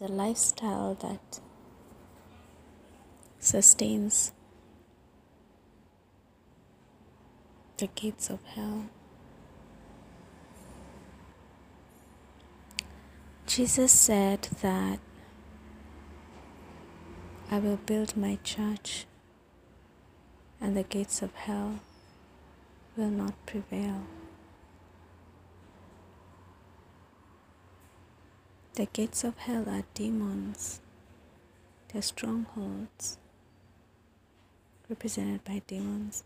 the lifestyle that sustains the gates of hell. Jesus said that I will build my church and the gates of hell will not prevail. The gates of hell are demons, they're strongholds represented by demons.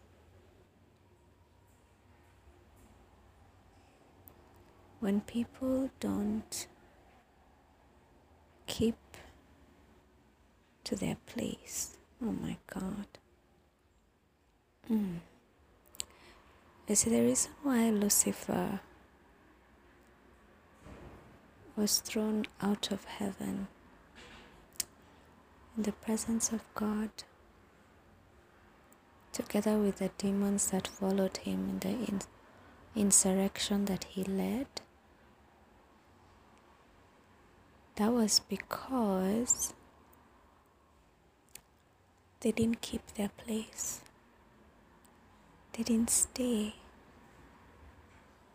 When people don't keep to their place, oh my God. Mm. You see, the reason why Lucifer was thrown out of heaven in the presence of God, together with the demons that followed him in the in- insurrection that he led. That was because they didn't keep their place. They didn't stay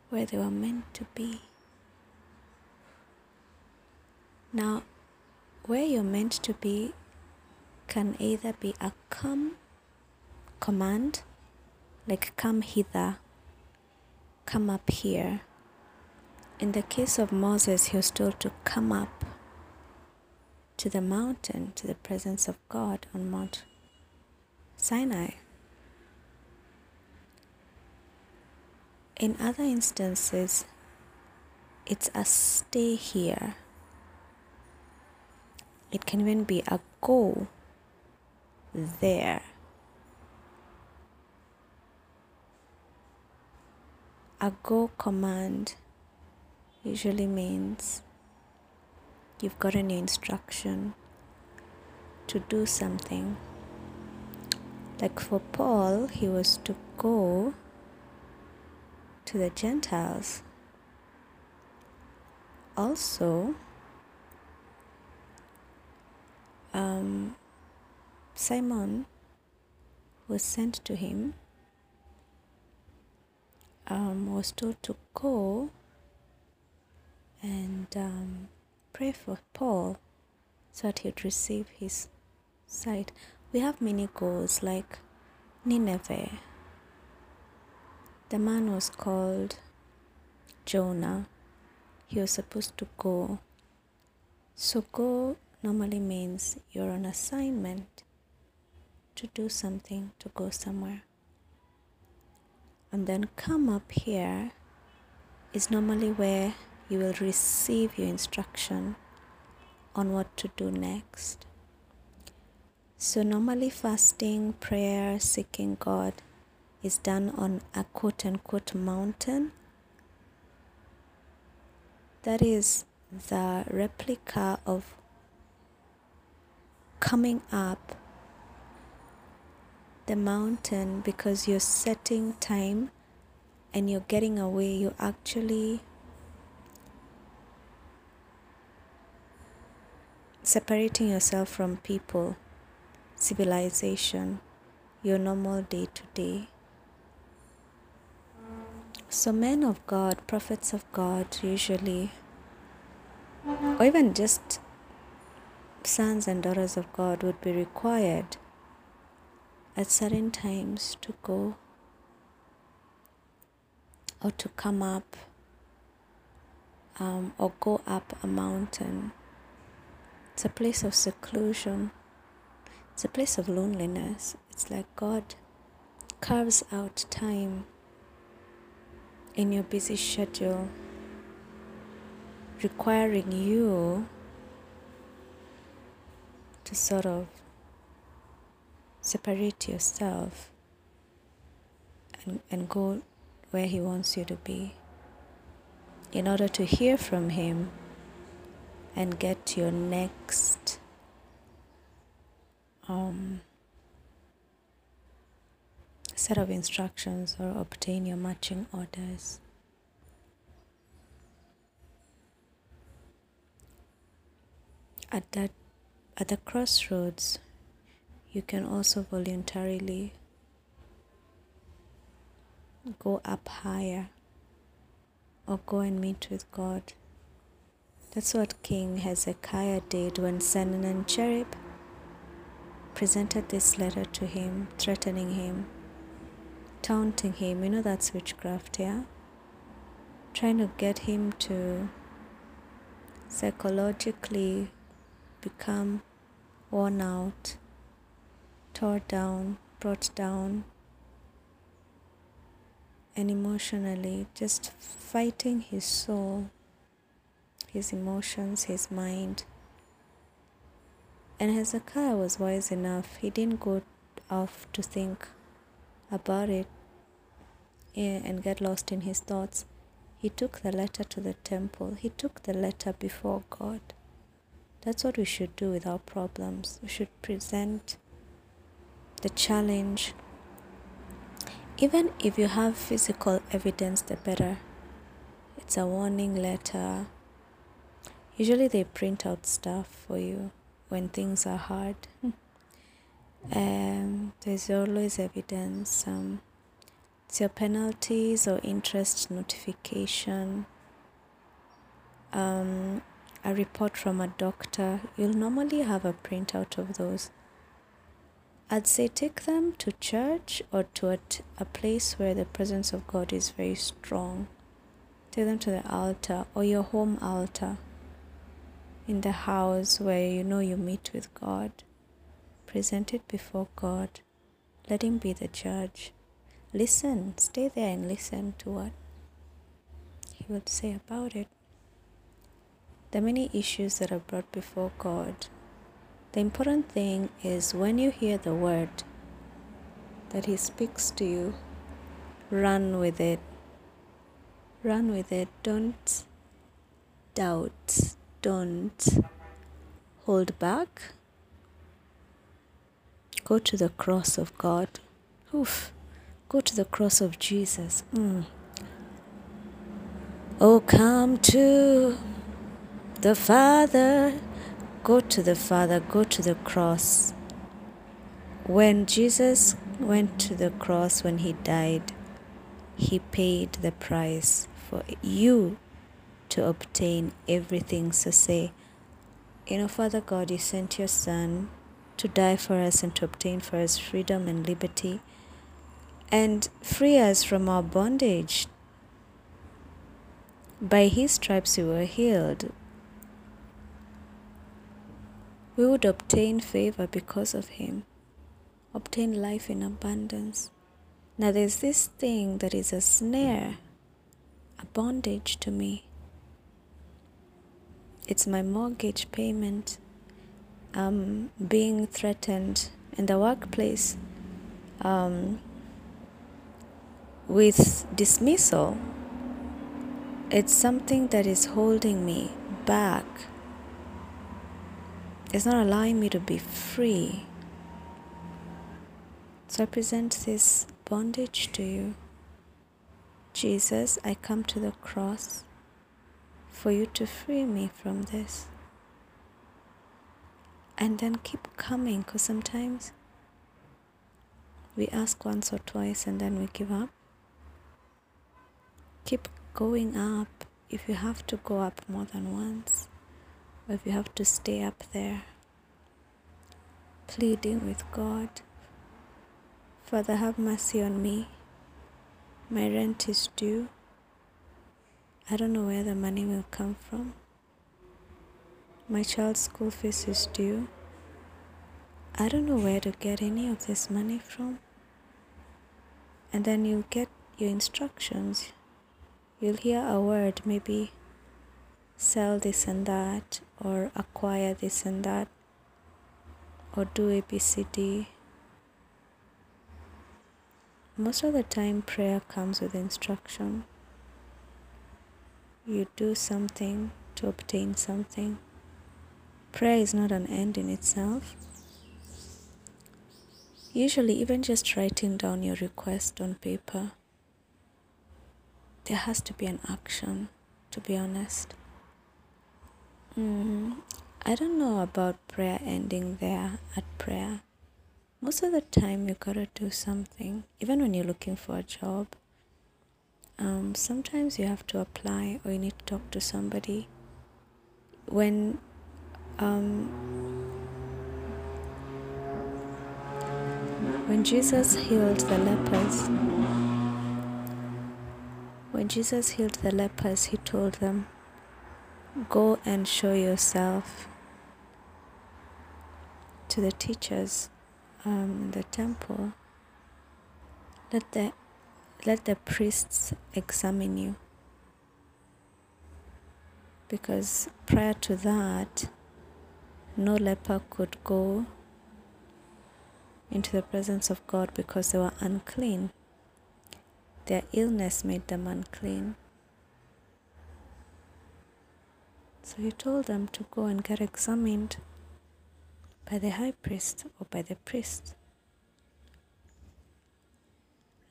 where they were meant to be. Now, where you're meant to be can either be a come command, like come hither, come up here. In the case of Moses, he was told to come up to the mountain, to the presence of God on Mount Sinai. In other instances, it's a stay here. It can even be a go there. A go command usually means you've gotten your instruction to do something. Like for Paul, he was to go to the Gentiles. Also, um, Simon was sent to him, um, was told to go and um, pray for Paul so that he'd receive his sight. We have many goals like Nineveh. The man was called Jonah. He was supposed to go. So, go normally means you're on assignment to do something, to go somewhere. And then come up here is normally where you will receive your instruction on what to do next. So, normally, fasting, prayer, seeking God is done on a quote unquote mountain. That is the replica of coming up the mountain because you're setting time and you're getting away. you're actually separating yourself from people, civilization, your normal day to day. So, men of God, prophets of God, usually, or even just sons and daughters of God, would be required at certain times to go or to come up um, or go up a mountain. It's a place of seclusion, it's a place of loneliness. It's like God carves out time in your busy schedule, requiring you to sort of separate yourself and, and go where He wants you to be in order to hear from Him and get your next um, set of instructions or obtain your matching orders. at that at the crossroads you can also voluntarily go up higher or go and meet with God. That's what King Hezekiah did when Sennacherib presented this letter to him, threatening him, taunting him. You know that's witchcraft, yeah? Trying to get him to psychologically become worn out, tore down, brought down, and emotionally just fighting his soul, his emotions, his mind. And Hezekiah was wise enough, he didn't go off to think about it eh, and get lost in his thoughts. He took the letter to the temple, he took the letter before God. That's what we should do with our problems. We should present the challenge. Even if you have physical evidence, the better. It's a warning letter. Usually, they print out stuff for you when things are hard. um, there's always evidence. Um, it's your penalties or interest notification. Um, a report from a doctor, you'll normally have a printout of those. I'd say take them to church or to a, a place where the presence of God is very strong. Take them to the altar or your home altar in the house where you know you meet with God. Present it before God. Let Him be the judge. Listen, stay there and listen to what He would say about it the many issues that are brought before God. The important thing is when you hear the word that He speaks to you, run with it. Run with it. Don't doubt. Don't hold back. Go to the cross of God. Oof. Go to the cross of Jesus. Mm. Oh, come to the Father. Go to the Father, go to the cross. When Jesus went to the cross, when he died, he paid the price for you to obtain everything. So say, you know, Father God, you sent your Son to die for us and to obtain for us freedom and liberty and free us from our bondage. By his stripes we were healed we would obtain favor because of him, obtain life in abundance. Now, there's this thing that is a snare, a bondage to me. It's my mortgage payment. Um, being threatened in the workplace um, with dismissal. It's something that is holding me back it's not allowing me to be free. So I present this bondage to you. Jesus, I come to the cross for you to free me from this. And then keep coming because sometimes we ask once or twice and then we give up. Keep going up if you have to go up more than once if you have to stay up there pleading with God, Father, have mercy on me. My rent is due. I don't know where the money will come from. My child's school fees is due. I don't know where to get any of this money from. And then you'll get your instructions. You'll hear a word, maybe sell this and that or acquire this and that or do ABCD. Most of the time, prayer comes with instruction. You do something to obtain something. Prayer is not an end in itself. Usually, even just writing down your request on paper, there has to be an action, to be honest. Mm, I don't know about prayer ending there at prayer. Most of the time, you gotta do something, even when you're looking for a job. Um, sometimes you have to apply or you need to talk to somebody. When um, when Jesus healed the lepers, when Jesus healed the lepers, he told them, Go and show yourself to the teachers um, in the temple. Let the let the priests examine you. Because prior to that, no leper could go into the presence of God because they were unclean. Their illness made them unclean. So he told them to go and get examined by the high priest or by the priest.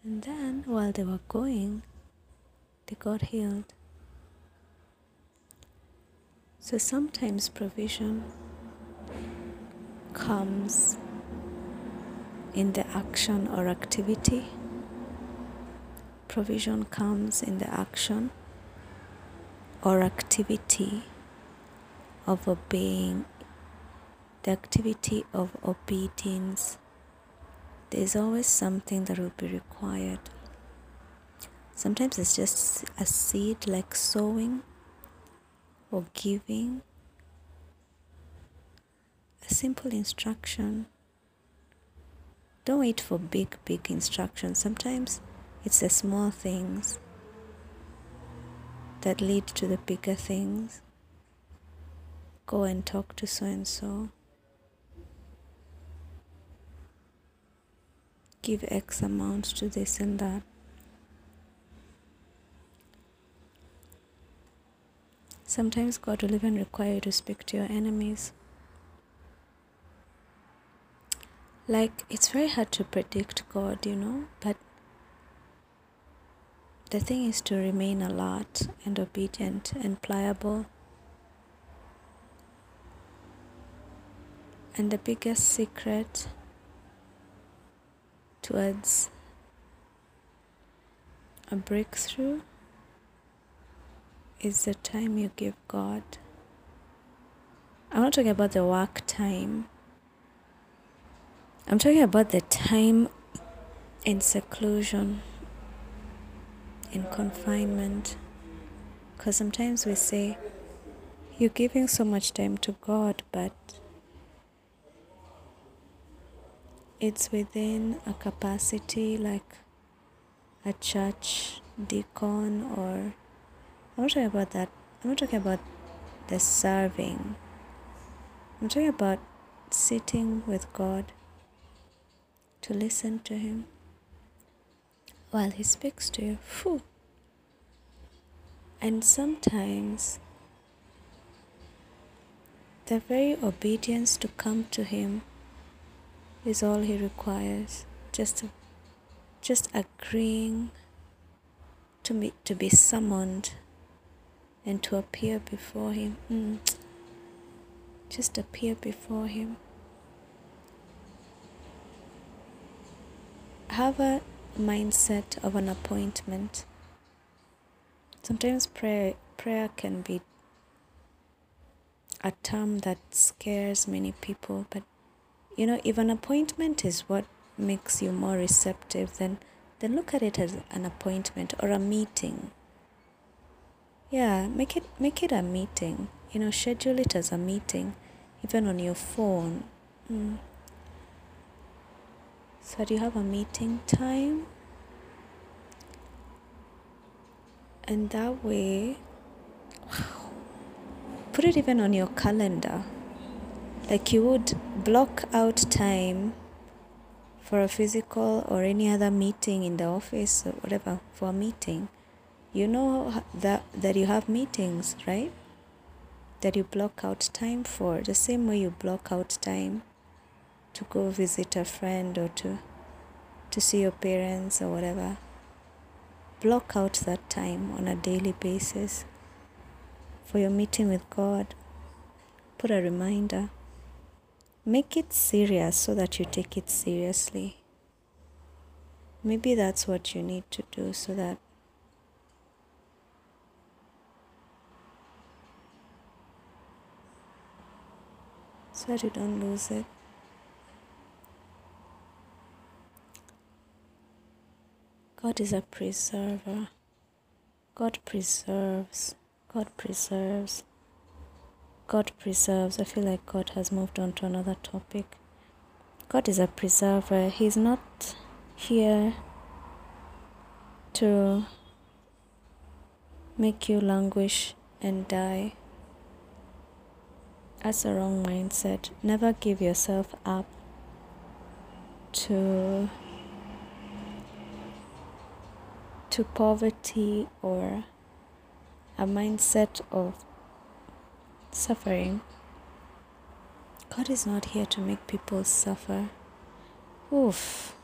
And then while they were going, they got healed. So sometimes provision comes in the action or activity. Provision comes in the action or activity of obeying, the activity of obedience. There is always something that will be required. Sometimes it's just a seed like sowing or giving, a simple instruction. Don't wait for big, big instructions. Sometimes it's the small things that lead to the bigger things go and talk to so and so. Give X amount to this and that. Sometimes God will even require you to speak to your enemies. Like, it's very hard to predict God, you know, but the thing is to remain alert and obedient and pliable. And the biggest secret towards a breakthrough is the time you give God. I'm not talking about the work time. I'm talking about the time in seclusion, in confinement. Because sometimes we say, You're giving so much time to God, but it's within a capacity like a church deacon or I'm not talking about that. I'm not talking about the serving. I'm talking about sitting with God to listen to Him while He speaks to you. Phew. And sometimes the very obedience to come to Him is all he requires. Just, just agreeing to be, to be summoned and to appear before him. Mm. Just appear before him. Have a mindset of an appointment. Sometimes prayer prayer can be a term that scares many people, but you know if an appointment is what makes you more receptive then then look at it as an appointment or a meeting. Yeah make it make it a meeting. You know schedule it as a meeting even on your phone. Mm. so do you have a meeting time? And that way put it even on your calendar like you would block out time for a physical or any other meeting in the office or whatever for a meeting. You know that that you have meetings right? That you block out time for the same way you block out time to go visit a friend or to to see your parents or whatever. Block out that time on a daily basis for your meeting with God. Put a reminder. Make it serious so that you take it seriously. Maybe that's what you need to do so that so that you don't lose it. God is a preserver. God preserves. God preserves. God preserves. I feel like God has moved on to another topic. God is a preserver. He's not here to make you languish and die. That's a wrong mindset. Never give yourself up to to poverty or a mindset of suffering. God is not here to make people suffer. Oof.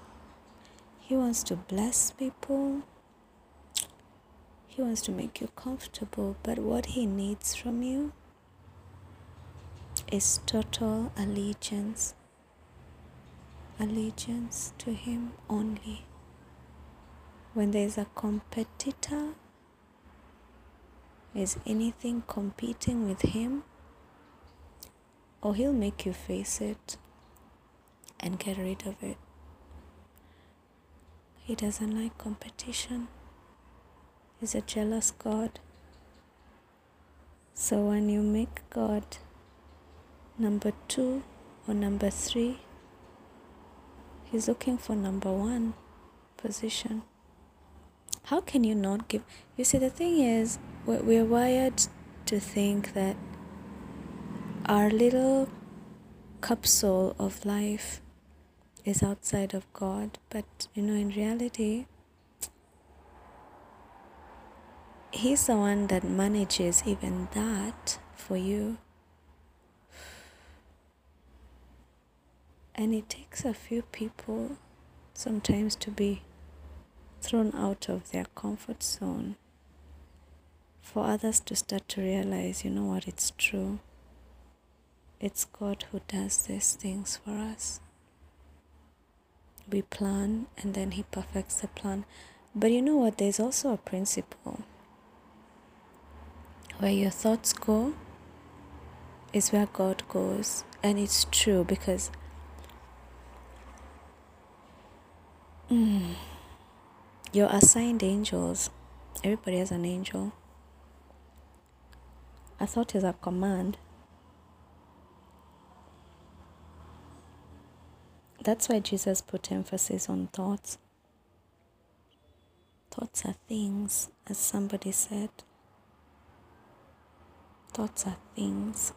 He wants to bless people. He wants to make you comfortable, but what he needs from you is total allegiance. Allegiance to him only. When there is a competitor, is anything competing with him? Or he'll make you face it and get rid of it. He doesn't like competition. He's a jealous God. So when you make God number two or number three, He's looking for number one position. How can you not give? You see, the thing is, we're wired to think that our little capsule of life is outside of God, but you know, in reality, He's the one that manages even that for you. And it takes a few people sometimes to be thrown out of their comfort zone for others to start to realize, you know what, it's true. It's God who does these things for us. We plan and then He perfects the plan. But you know what, there's also a principle where your thoughts go is where God goes. And it's true because. Mm, you're assigned angels. Everybody has an angel. A thought is a command. That's why Jesus put emphasis on thoughts. Thoughts are things, as somebody said. Thoughts are things.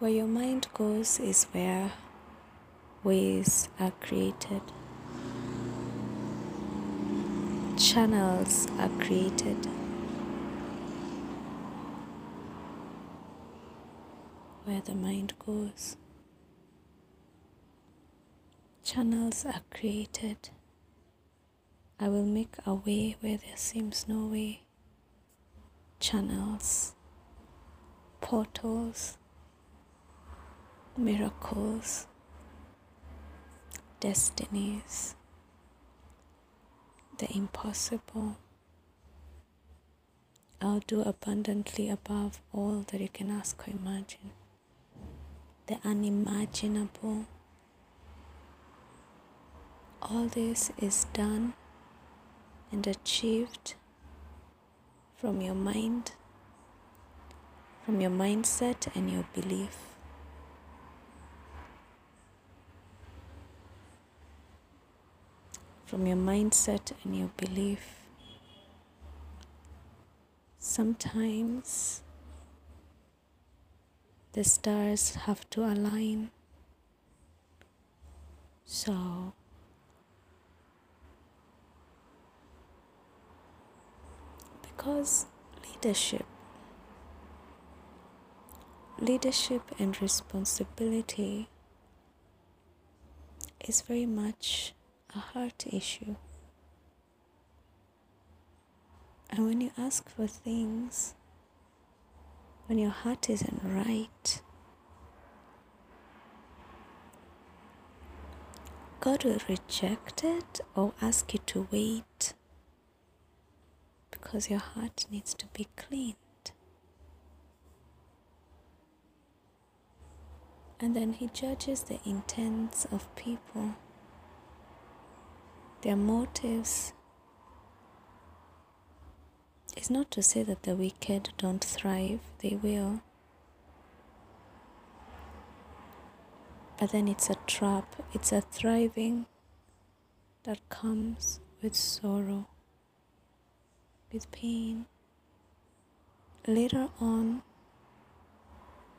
Where your mind goes is where ways are created. Channels are created. Where the mind goes, channels are created. I will make a way where there seems no way. Channels, portals, miracles, destinies the impossible. I'll do abundantly above all that you can ask or imagine. The unimaginable. All this is done and achieved from your mind, from your mindset and your belief. From your mindset and your belief. Sometimes the stars have to align. So, because leadership, leadership and responsibility is very much a heart issue. And when you ask for things, when your heart isn't right, God will reject it or ask you to wait because your heart needs to be cleaned. And then He judges the intents of people, their motives. It's not to say that the wicked don't thrive, they will. But then it's a trap, it's a thriving that comes with sorrow, with pain. Later on,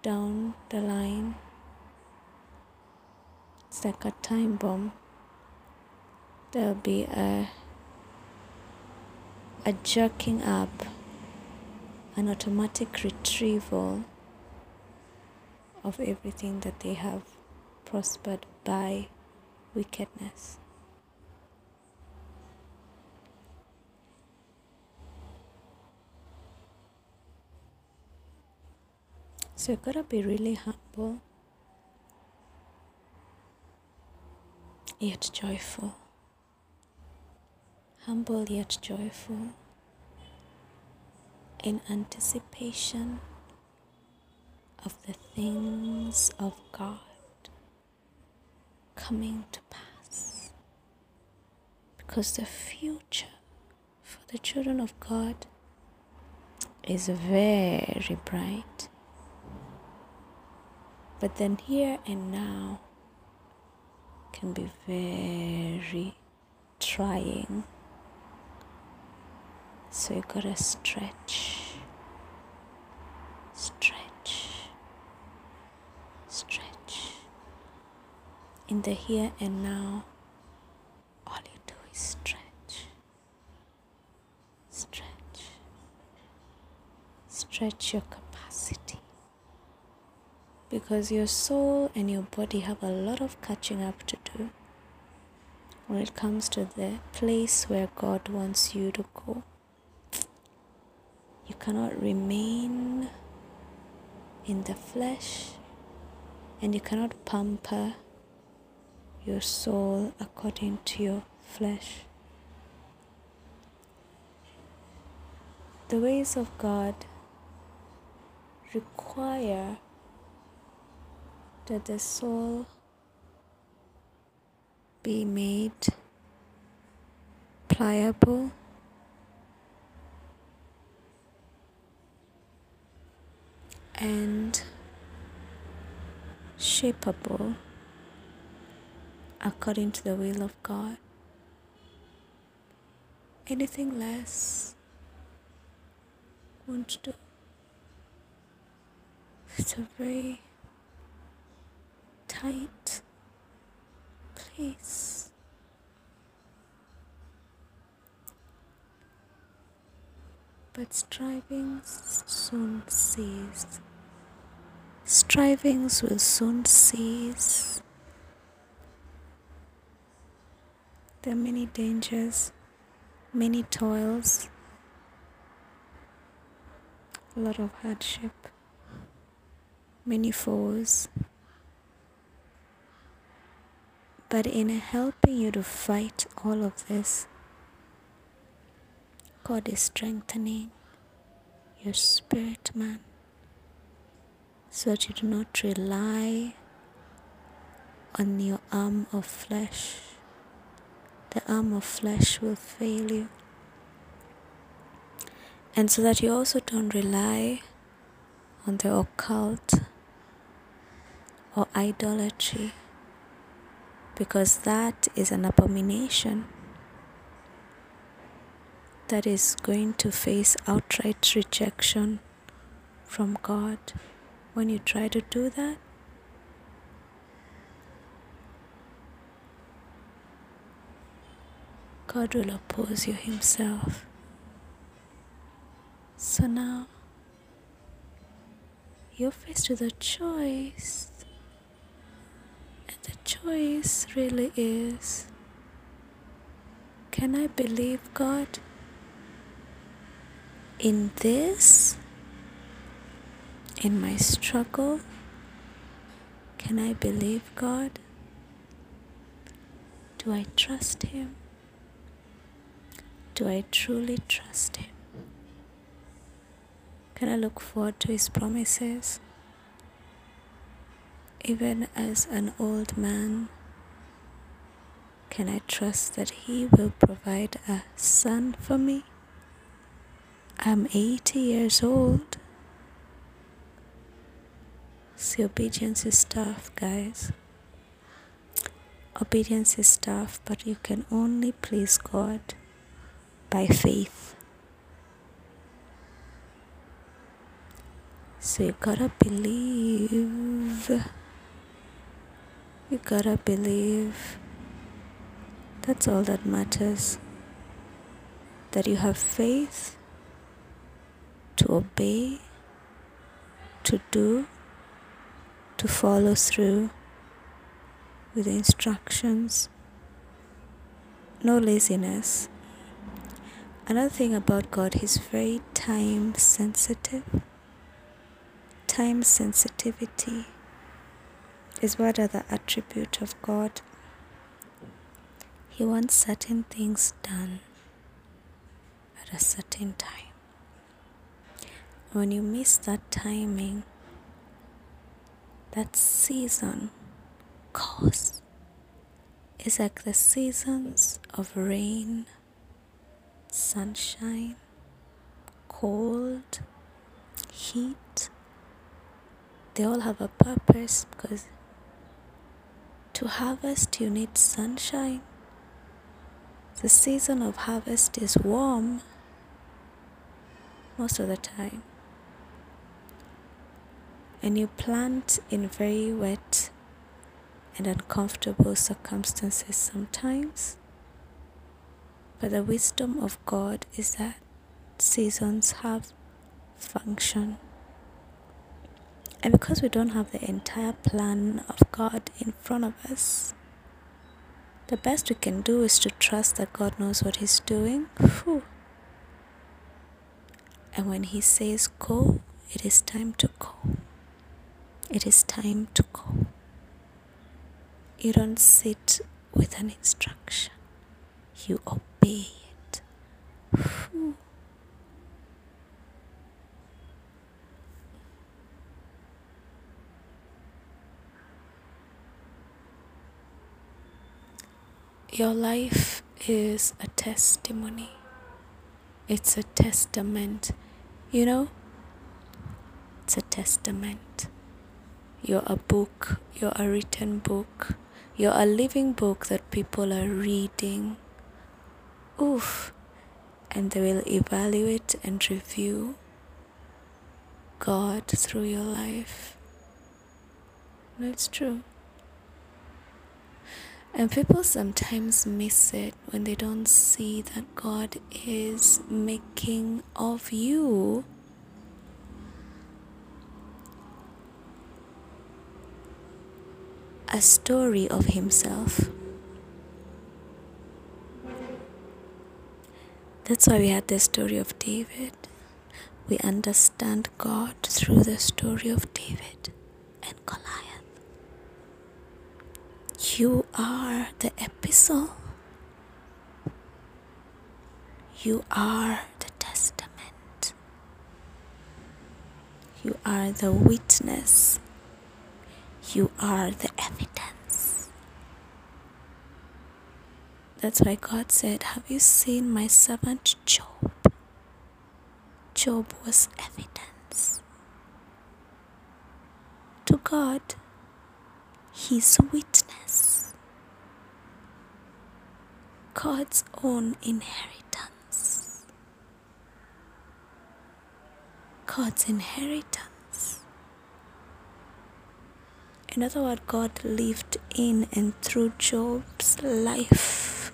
down the line, it's like a time bomb. There'll be a a jerking up, an automatic retrieval of everything that they have prospered by wickedness. So you've gotta be really humble yet joyful. Humble yet joyful in anticipation of the things of God coming to pass. Because the future for the children of God is very bright. But then, here and now can be very trying. So you gotta stretch, stretch, stretch. In the here and now, all you do is stretch, stretch, stretch your capacity. Because your soul and your body have a lot of catching up to do. When it comes to the place where God wants you to go. You cannot remain in the flesh and you cannot pamper your soul according to your flesh. The ways of God require that the soul be made pliable and shapeable according to the will of God. Anything less won't do. It's a very tight place. But strivings soon cease. Strivings will soon cease There are many dangers, many toils, a lot of hardship, many foes. But in helping you to fight all of this, God is strengthening your spirit, man, so that you do not rely on your arm of flesh the arm of flesh will fail you. And so that you also don't rely on the occult or idolatry, because that is an abomination that is going to face outright rejection from God when you try to do that. God will oppose you Himself. So now you're faced with a choice, and the choice really is can I believe God in this, in my struggle, can I believe God? Do I trust Him? Do I truly trust Him? Can I look forward to His promises? Even as an old man, can I trust that He will provide a son for me? I'm 80 years old. See, obedience is tough, guys. Obedience is tough, but you can only please God by faith. So you gotta believe. You gotta believe. That's all that matters. That you have faith to obey, to do, to follow through with the instructions. No laziness. Another thing about God, He's very time sensitive. Time sensitivity is what other attribute of God. He wants certain things done at a certain time. When you miss that timing, that season cause is like the seasons of rain, sunshine, cold, heat. They all have a purpose because to harvest you need sunshine. The season of harvest is warm most of the time. And you plant in very wet and uncomfortable circumstances sometimes. But the wisdom of God is that seasons have function. And because we don't have the entire plan of God in front of us, the best we can do is to trust that God knows what He's doing. Whew. And when He says go, it is time to go. It is time to go. You don't sit with an instruction, you obey it. Your life is a testimony. It's a testament. You know? It's a testament. You're a book, you're a written book. You're a living book that people are reading. Oof. And they will evaluate and review God through your life. That's true. And people sometimes miss it when they don't see that God is making of you a story of himself. That's why we had the story of David. We understand God through the story of David and Goliath. You are the epistle. You are the testament. You are the witness you are the evidence. That's why God said, Have you seen my servant Job? Job was evidence. To God, his witness. God's own inheritance. God's inheritance. In other words, God lived in and through Job's life.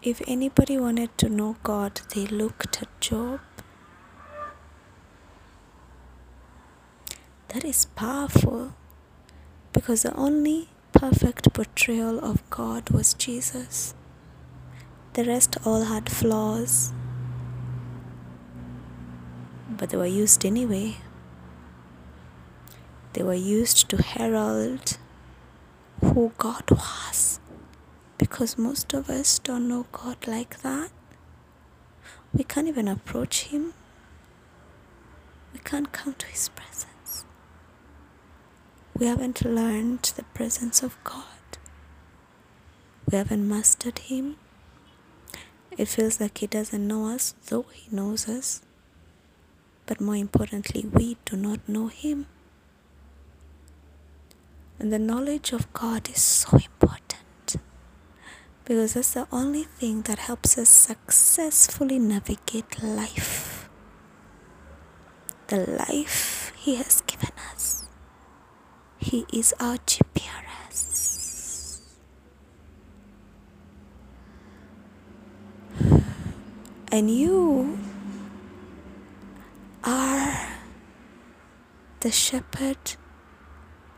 If anybody wanted to know God, they looked at Job. That is powerful because the only perfect portrayal of God was Jesus. The rest all had flaws, but they were used anyway. They were used to herald who God was because most of us don't know God like that. We can't even approach Him, we can't come to His presence. We haven't learned the presence of God, we haven't mastered Him. It feels like He doesn't know us, though He knows us. But more importantly, we do not know Him. And the knowledge of God is so important because that's the only thing that helps us successfully navigate life. The life He has given us. He is our GPRS. And you are the shepherd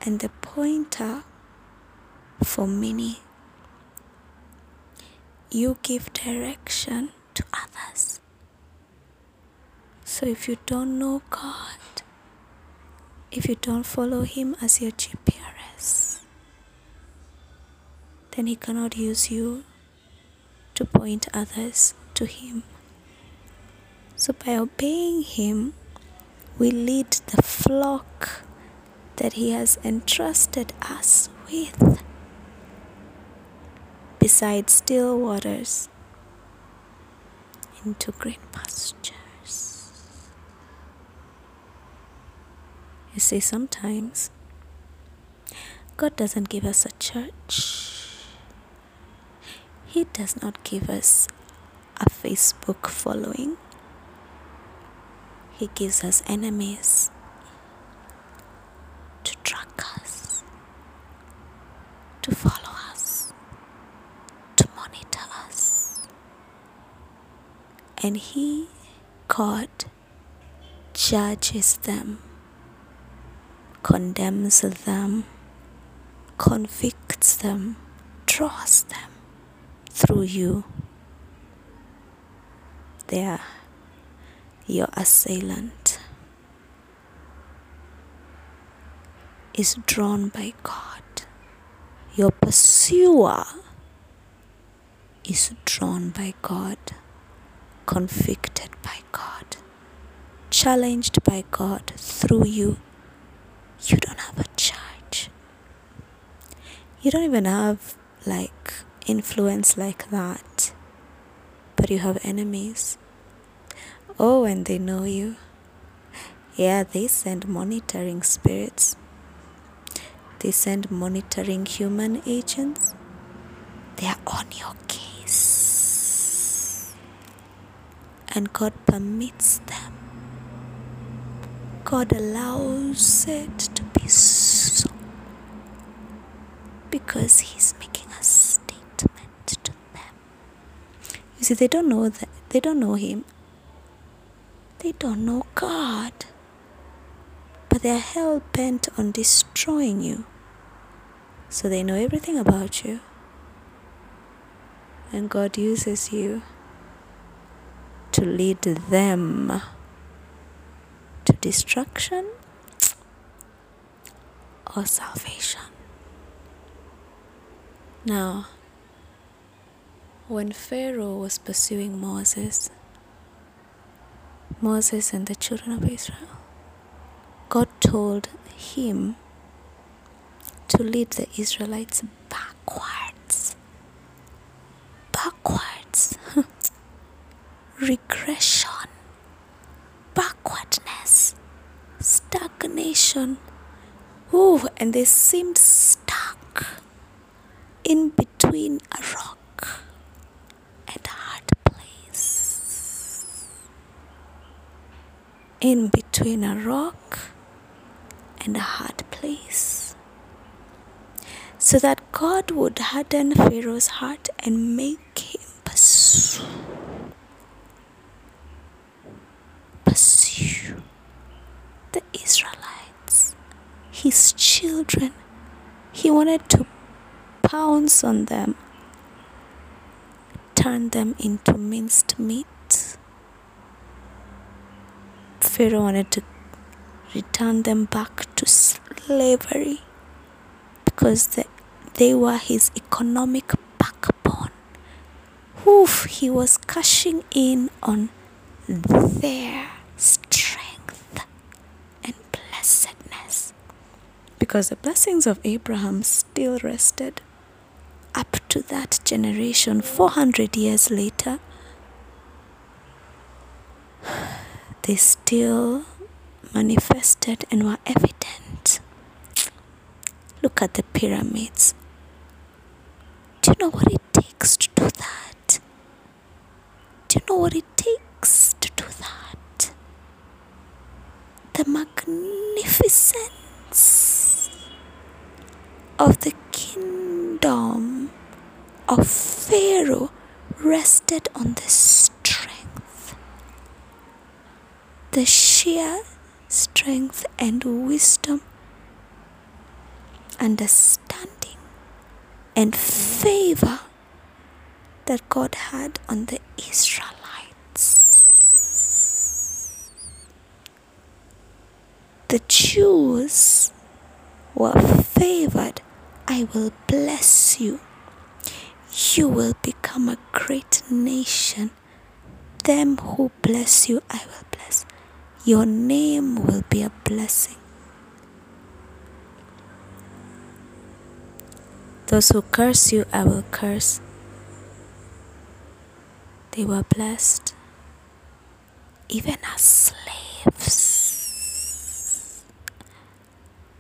and the pointer for many. You give direction to others. So if you don't know God, if you don't follow Him as your GPRS, then He cannot use you to point others to Him. So by obeying Him, we lead the flock that He has entrusted us with beside still waters into green pastures. You see, sometimes God doesn't give us a church, He does not give us a Facebook following, He gives us enemies to track us, to follow us, to monitor us. And He, God, judges them, condemns them, convicts them, draws them through you. They are your assailant is drawn by God. Your pursuer is drawn by God, convicted by God, challenged by God through you. You don't have a charge. You don't even have like influence like that, but you have enemies. Oh, and they know you. Yeah, they send monitoring spirits they send monitoring human agents. They are on your case. And God permits them. God allows it to be so. Because He's making a statement to them. You see, they don't know that they don't know Him. They don't know God. But they're hell bent on destroying you. So they know everything about you. And God uses you to lead them to destruction or salvation. Now, when Pharaoh was pursuing Moses, Moses and the children of Israel, God told him to lead the Israelites backwards. Backwards. Regression. Backwardness. Stagnation. Ooh, and they seemed stuck in between a rock and a hard place. In between a rock and a hard place so that God would harden Pharaoh's heart and make him pursue. The Israelites, his children. He wanted to pounce on them, turn them into minced meat. Pharaoh wanted to return them back to slavery because they, they were his economic backbone. Oof, he was cashing in on their strength and blessedness because the blessings of Abraham still rested up to that generation 400 years later. They still manifested and were evident. Look at the pyramids. Do you know what it takes to do that? Do you know what it takes to do that? The magnificence of the kingdom of Pharaoh rested on the strength, the sheer strength and wisdom, understanding, and favor that God had on the Israelites. The Jews were favored. I will bless you. You will become a great nation. Them who bless you, I will. Your name will be a blessing. Those who curse you, I will curse. They were blessed even as slaves,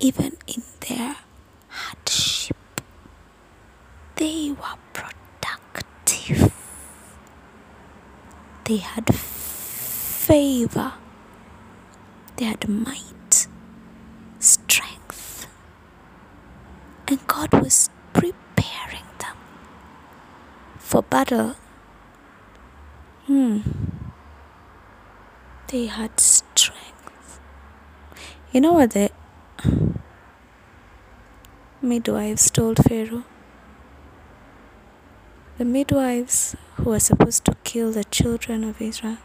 even in their hardship. They were productive. They had favor they had might, strength, and God was preparing them for battle. Hmm. They had strength. You know what the midwives told Pharaoh? The midwives who were supposed to kill the children of Israel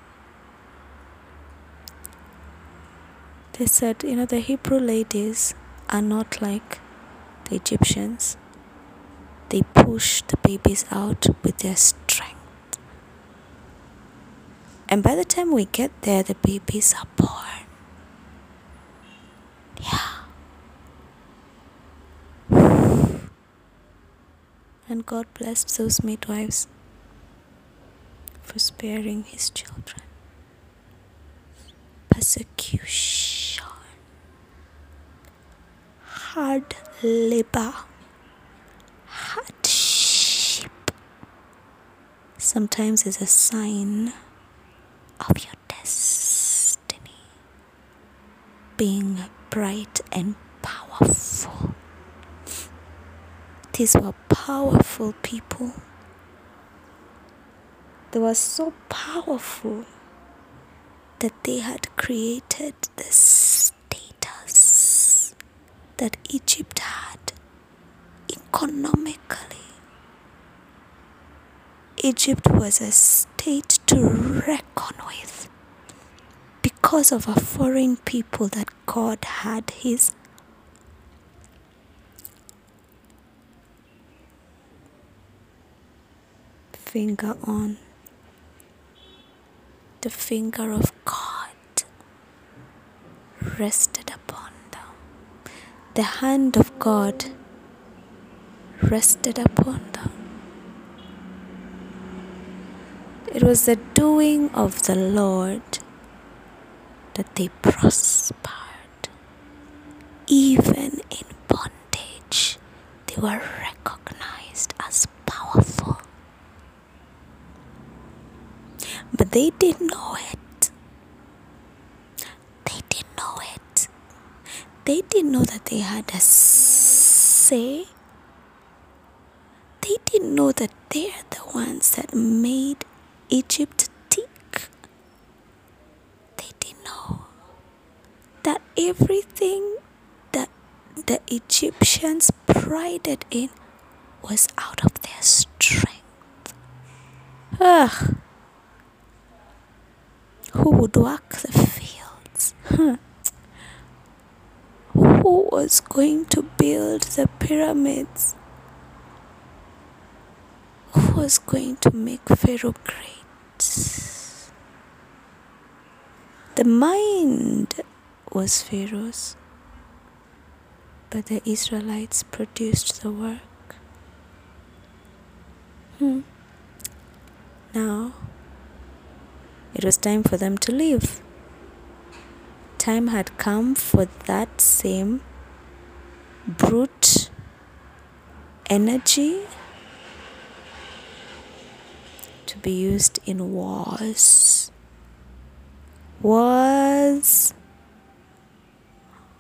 They said, you know, the Hebrew ladies are not like the Egyptians. They push the babies out with their strength. And by the time we get there, the babies are born. Yeah. And God blessed those midwives for sparing his children. Persecution. Hard labor, hardship. Sometimes is a sign of your destiny. Being bright and powerful. These were powerful people. They were so powerful that they had created this status that Egypt had economically. Egypt was a state to reckon with because of a foreign people that God had his finger on. The finger of God rested upon them. the hand of God rested upon them. It was the doing of the Lord that they prospered. Even in bondage, they were recognized as powerful. But they didn't know it. they didn't know it. They didn't know that they had a say. They didn't know that they're the ones that made Egypt tick. They didn't know that everything that the Egyptians prided in was out of their strength. Ugh. Who would work the fields? Huh. Who was going to build the pyramids? Who was going to make Pharaoh great? The mind was Pharaoh's, but the Israelites produced the work. Hmm. Now, it was time for them to leave. Time had come for that same brute energy to be used in wars. Wars.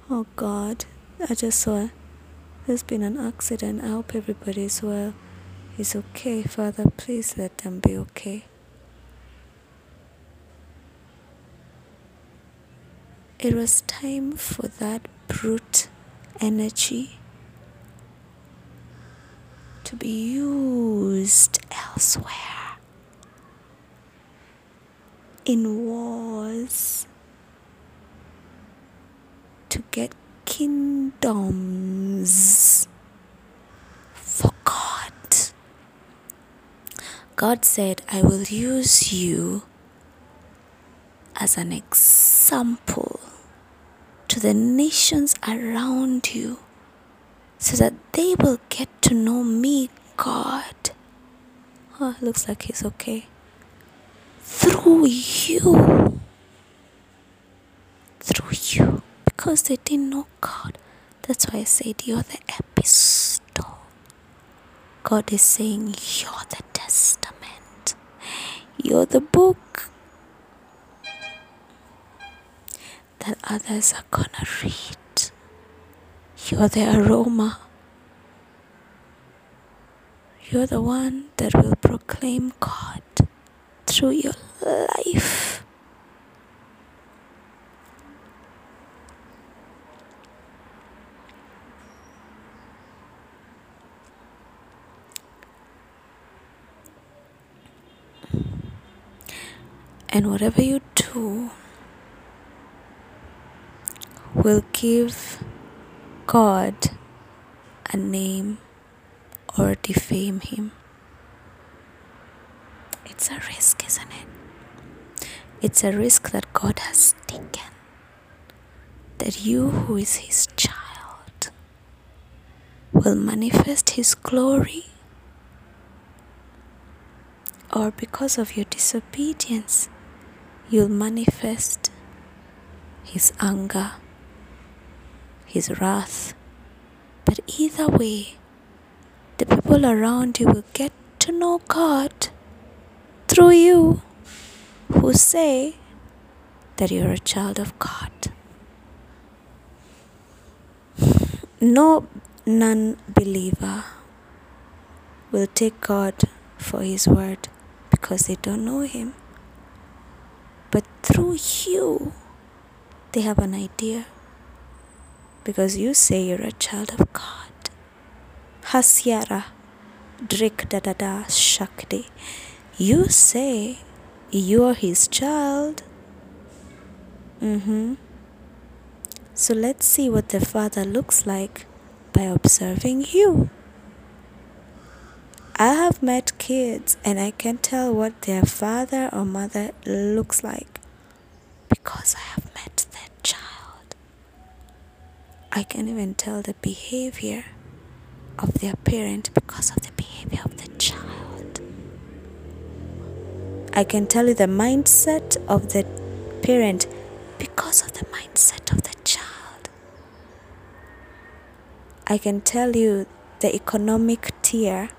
Oh God, I just saw there's been an accident. I hope everybody is well. Is okay, Father. Please let them be okay. It was time for that brute energy to be used elsewhere. In wars. To get kingdoms. For God. God said, I will use you as an example to the nations around you so that they will get to know me, God. Oh, looks like he's okay. Through you. Through you. Because they didn't know God. That's why I said you're the epistle. God is saying you're the testament. You're the book that others are gonna read. You're the aroma. You're the one that will proclaim God through your life. And whatever you do, will give God a name or defame Him. It's a risk, isn't it? It's a risk that God has taken. That you, who is His child, will manifest His glory, or because of your disobedience, you'll manifest His anger his wrath. But either way, the people around you will get to know God through you who say that you're a child of God. No non believer will take God for his word because they don't know him. But through you, they have an idea because you say you're a child of God. Hasyara Drik Dadada Shakti. You say you're his child. Mm-hmm. So let's see what the father looks like by observing you. I have met kids and I can tell what their father or mother looks like because I have met. I can even tell the behavior of their parent because of the behavior of the child. I can tell you the mindset of the parent because of the mindset of the child. I can tell you the economic tier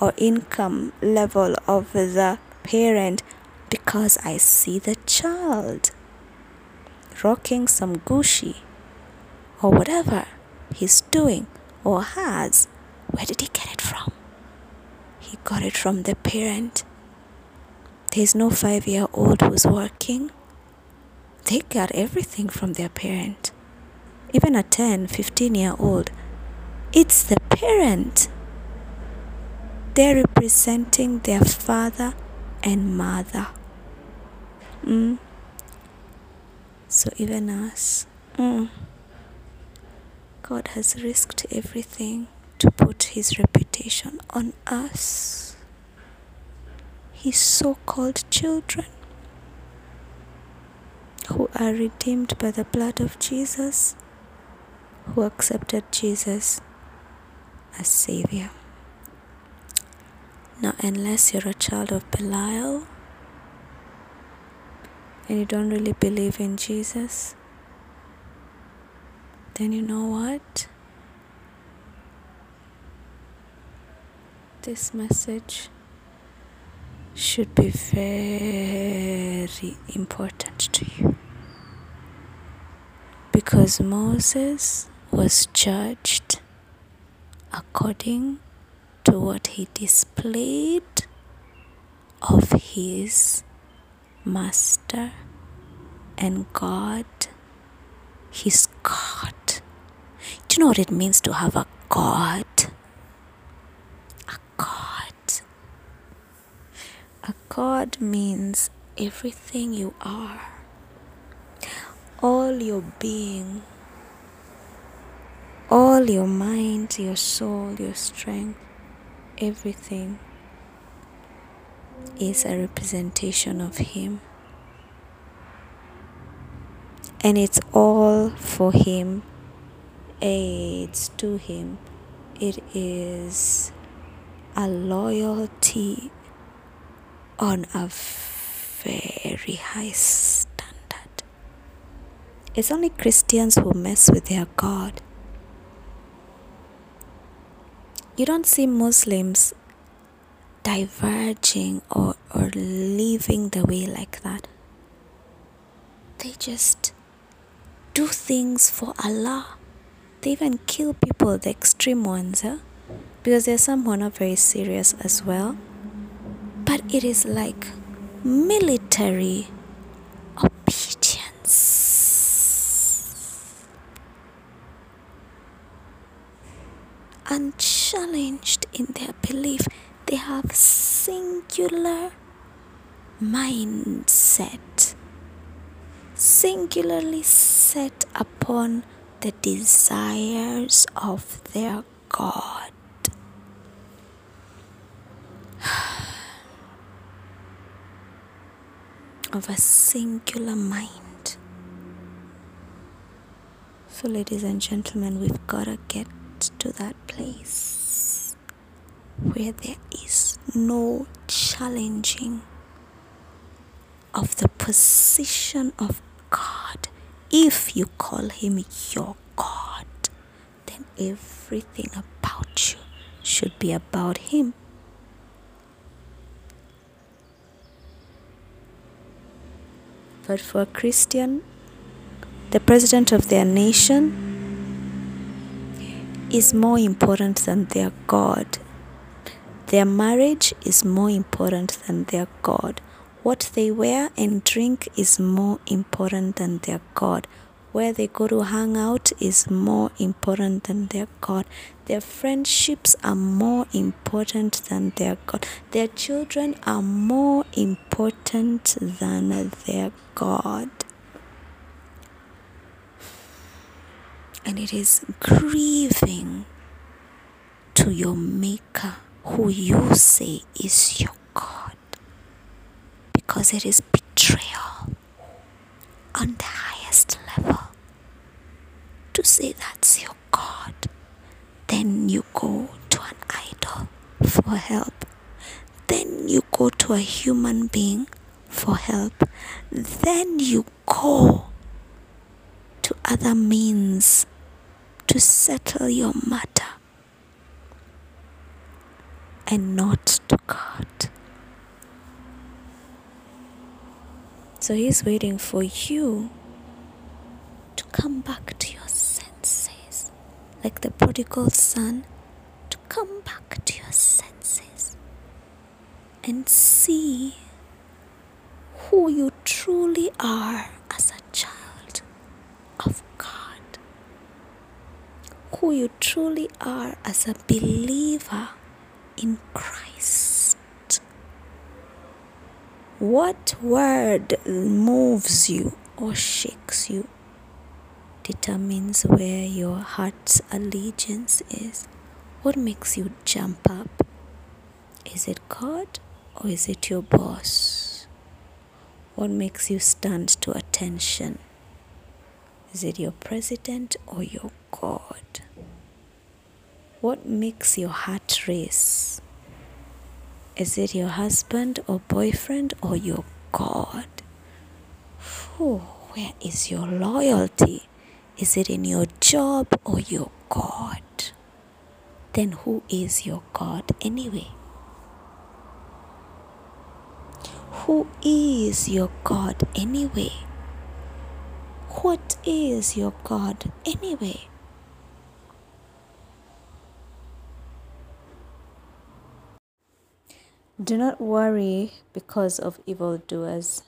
or income level of the parent because I see the child rocking some Gucci or whatever he's doing or has, where did he get it from? He got it from the parent. There's no five year old who's working. They got everything from their parent. Even a 10, 15 year old, it's the parent. They're representing their father and mother. Mm. So even us, mm, God has risked everything to put his reputation on us. His so called children who are redeemed by the blood of Jesus, who accepted Jesus as Savior. Now, unless you're a child of Belial and you don't really believe in Jesus, then you know what? This message should be very important to you because Moses was judged according to what he displayed of his master and God, his God. You know what it means to have a God? A God. A God means everything you are, all your being, all your mind, your soul, your strength, everything is a representation of Him. And it's all for Him, it's to Him. It is a loyalty on a very high standard. It's only Christians who mess with their God. You don't see Muslims diverging or, or leaving the way like that. They just do things for Allah. They even kill people, the extreme ones, huh? because there's some who are not very serious as well. But it is like military obedience. Unchallenged in their belief they have singular mindset singularly set upon the desires of their God. of a singular mind. So, ladies and gentlemen, we've got to get to that place where there is no challenging of the position of. If you call Him your God, then everything about you should be about Him. But for a Christian, the president of their nation is more important than their God their marriage is more important than their God. What they wear and drink is more important than their God. Where they go to hang out is more important than their God. Their friendships are more important than their God. Their children are more important than their God. And it is grieving to your Maker who you say is your God because it is betrayal on the highest level to say that's your God. Then you go to an idol for help. Then you go to a human being for help. Then you go to other means to settle your matter and not to God. So He's waiting for you to come back to your senses, like the prodigal son, to come back to your senses and see who you truly are as a child of God, who you truly are as a believer in Christ. What word moves you or shakes you determines where your heart's allegiance is. What makes you jump up? Is it God or is it your boss? What makes you stand to attention? Is it your president or your God? What makes your heart race? Is it your husband or boyfriend or your God? Whew, where is your loyalty? Is it in your job or your God? Then who is your God anyway? Who is your God anyway? What is your God anyway? Do not worry because of evildoers,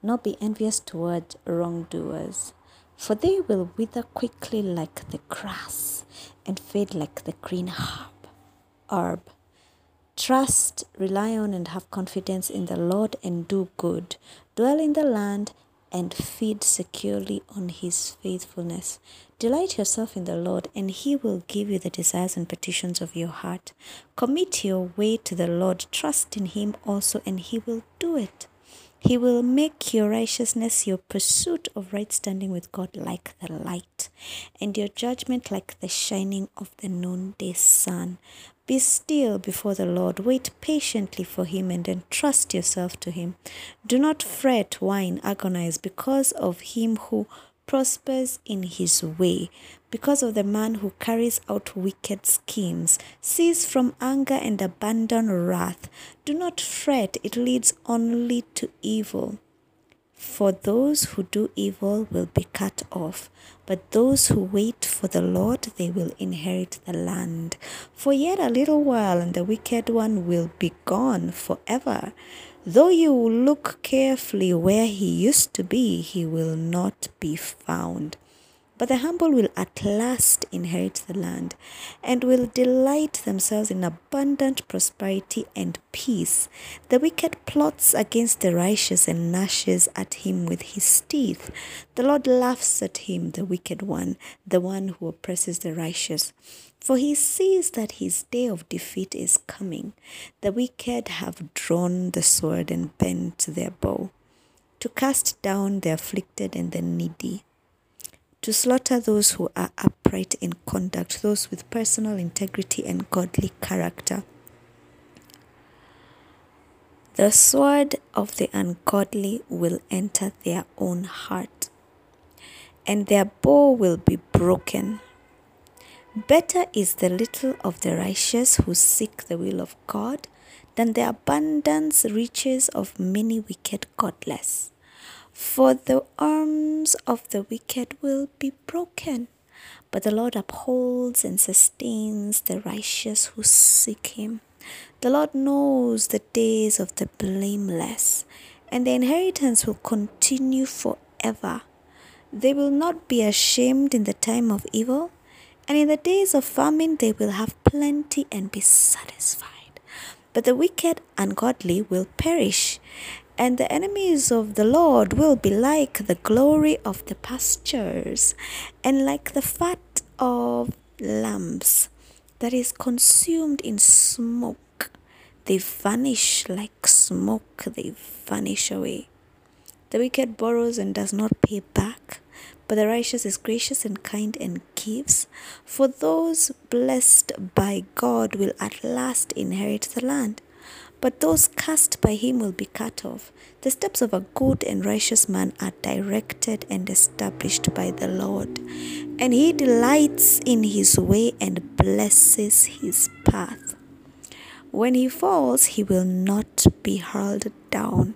nor be envious toward wrongdoers, for they will wither quickly like the grass and fade like the green herb. herb. Trust, rely on, and have confidence in the Lord and do good. Dwell in the land and feed securely on his faithfulness. Delight yourself in the Lord, and he will give you the desires and petitions of your heart. Commit your way to the Lord, trust in him also, and he will do it. He will make your righteousness, your pursuit of right standing with God, like the light, and your judgment like the shining of the noonday sun. Be still before the Lord, wait patiently for him, and entrust yourself to him. Do not fret, whine, agonize because of him who prospers in his way, because of the man who carries out wicked schemes. Cease from anger and abandon wrath. Do not fret, it leads only to evil. For those who do evil will be cut off, but those who wait for the Lord, they will inherit the land. For yet a little while, and the wicked one will be gone forever. Though you look carefully where he used to be, he will not be found. But the humble will at last inherit the land and will delight themselves in abundant prosperity and peace. The wicked plots against the righteous and gnashes at him with his teeth. The Lord laughs at him, the wicked one, the one who oppresses the righteous. For he sees that his day of defeat is coming. The wicked have drawn the sword and bent their bow to cast down the afflicted and the needy to slaughter those who are upright in conduct, those with personal integrity and godly character. The sword of the ungodly will enter their own heart, and their bow will be broken. Better is the little of the righteous who seek the will of God than the abundance riches of many wicked godless. For the arms of the wicked will be broken, but the Lord upholds and sustains the righteous who seek him. The Lord knows the days of the blameless, and the inheritance will continue forever. They will not be ashamed in the time of evil, and in the days of famine they will have plenty and be satisfied. But the wicked and godly will perish, and the enemies of the Lord will be like the glory of the pastures, and like the fat of lambs that is consumed in smoke. They vanish like smoke, they vanish away. The wicked borrows and does not pay back, but the righteous is gracious and kind and gives. For those blessed by God will at last inherit the land but those cast by him will be cut off. The steps of a good and righteous man are directed and established by the Lord, and he delights in his way and blesses his path. When he falls, he will not be hurled down,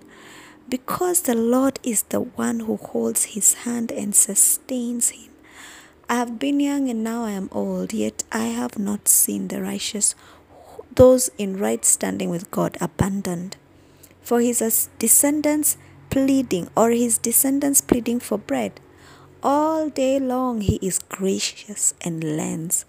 because the Lord is the one who holds his hand and sustains him. I have been young and now I am old, yet I have not seen the righteous those in right standing with God abandoned. For his descendants pleading, or his descendants pleading for bread. All day long he is gracious and lends,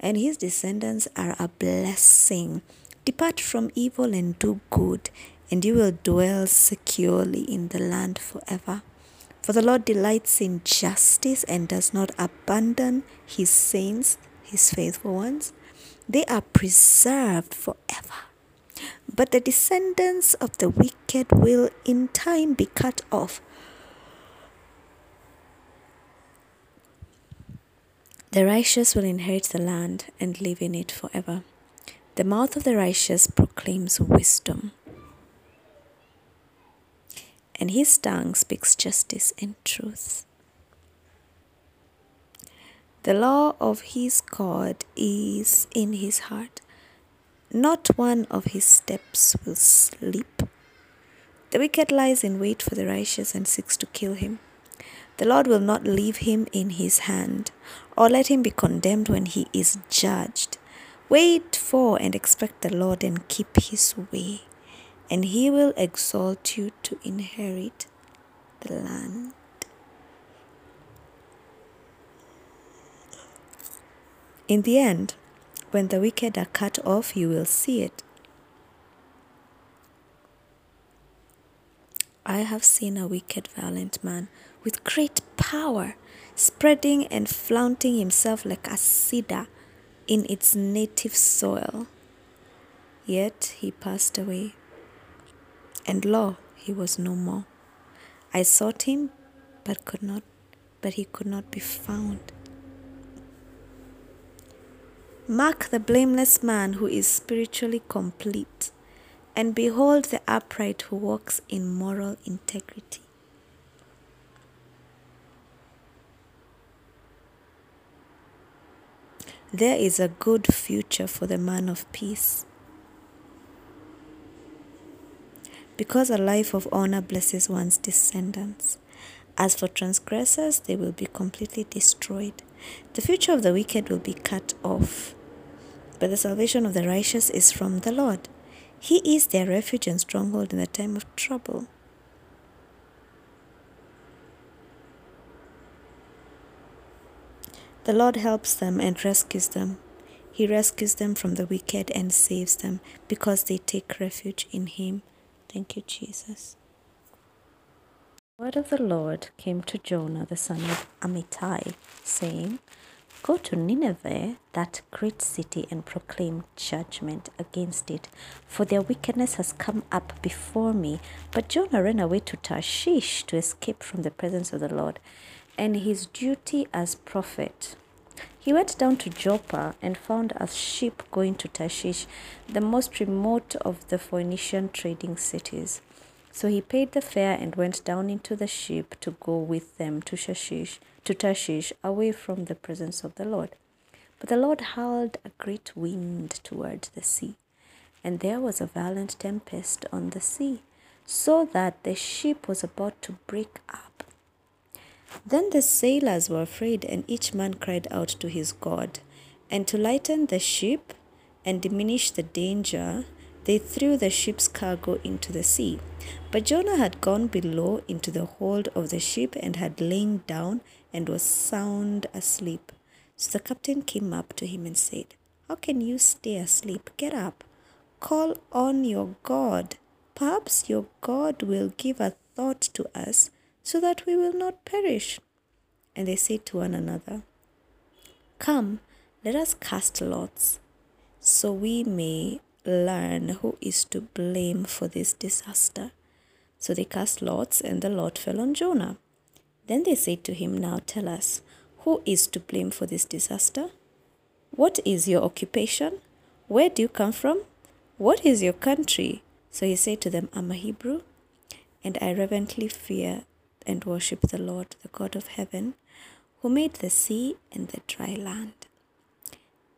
and his descendants are a blessing. Depart from evil and do good, and you will dwell securely in the land forever. For the Lord delights in justice and does not abandon his saints, his faithful ones. They are preserved forever. But the descendants of the wicked will in time be cut off. The righteous will inherit the land and live in it forever. The mouth of the righteous proclaims wisdom, and his tongue speaks justice and truth. The law of his God is in his heart. Not one of his steps will slip. The wicked lies in wait for the righteous and seeks to kill him. The Lord will not leave him in his hand, or let him be condemned when he is judged. Wait for and expect the Lord and keep his way, and he will exalt you to inherit the land. In the end, when the wicked are cut off, you will see it. I have seen a wicked, violent man with great power, spreading and flaunting himself like a cedar in its native soil. Yet he passed away, and lo, he was no more. I sought him, but could not, but he could not be found. Mark the blameless man who is spiritually complete, and behold the upright who walks in moral integrity. There is a good future for the man of peace. Because a life of honor blesses one's descendants. As for transgressors, they will be completely destroyed. The future of the wicked will be cut off. But the salvation of the righteous is from the Lord. He is their refuge and stronghold in the time of trouble. The Lord helps them and rescues them. He rescues them from the wicked and saves them because they take refuge in Him. Thank you, Jesus. The word of the Lord came to Jonah the son of Amittai, saying, Go to Nineveh, that great city, and proclaim judgment against it, for their wickedness has come up before me. But Jonah ran away to Tarshish to escape from the presence of the Lord and his duty as prophet. He went down to Joppa and found a ship going to Tarshish, the most remote of the Phoenician trading cities. So he paid the fare and went down into the ship to go with them to Tarshish, to Tashish, away from the presence of the Lord. But the Lord hurled a great wind toward the sea, and there was a violent tempest on the sea, so that the ship was about to break up. Then the sailors were afraid, and each man cried out to his God. And to lighten the ship and diminish the danger, they threw the ship's cargo into the sea. But Jonah had gone below into the hold of the ship and had lain down and was sound asleep. So the captain came up to him and said, How can you stay asleep? Get up, call on your God. Perhaps your God will give a thought to us so that we will not perish. And they said to one another, Come, let us cast lots, so we may learn who is to blame for this disaster. So they cast lots, and the lot fell on Jonah. Then they said to him, Now tell us, who is to blame for this disaster? What is your occupation? Where do you come from? What is your country? So he said to them, I'm a Hebrew, and I reverently fear and worship the Lord, the God of heaven, who made the sea and the dry land.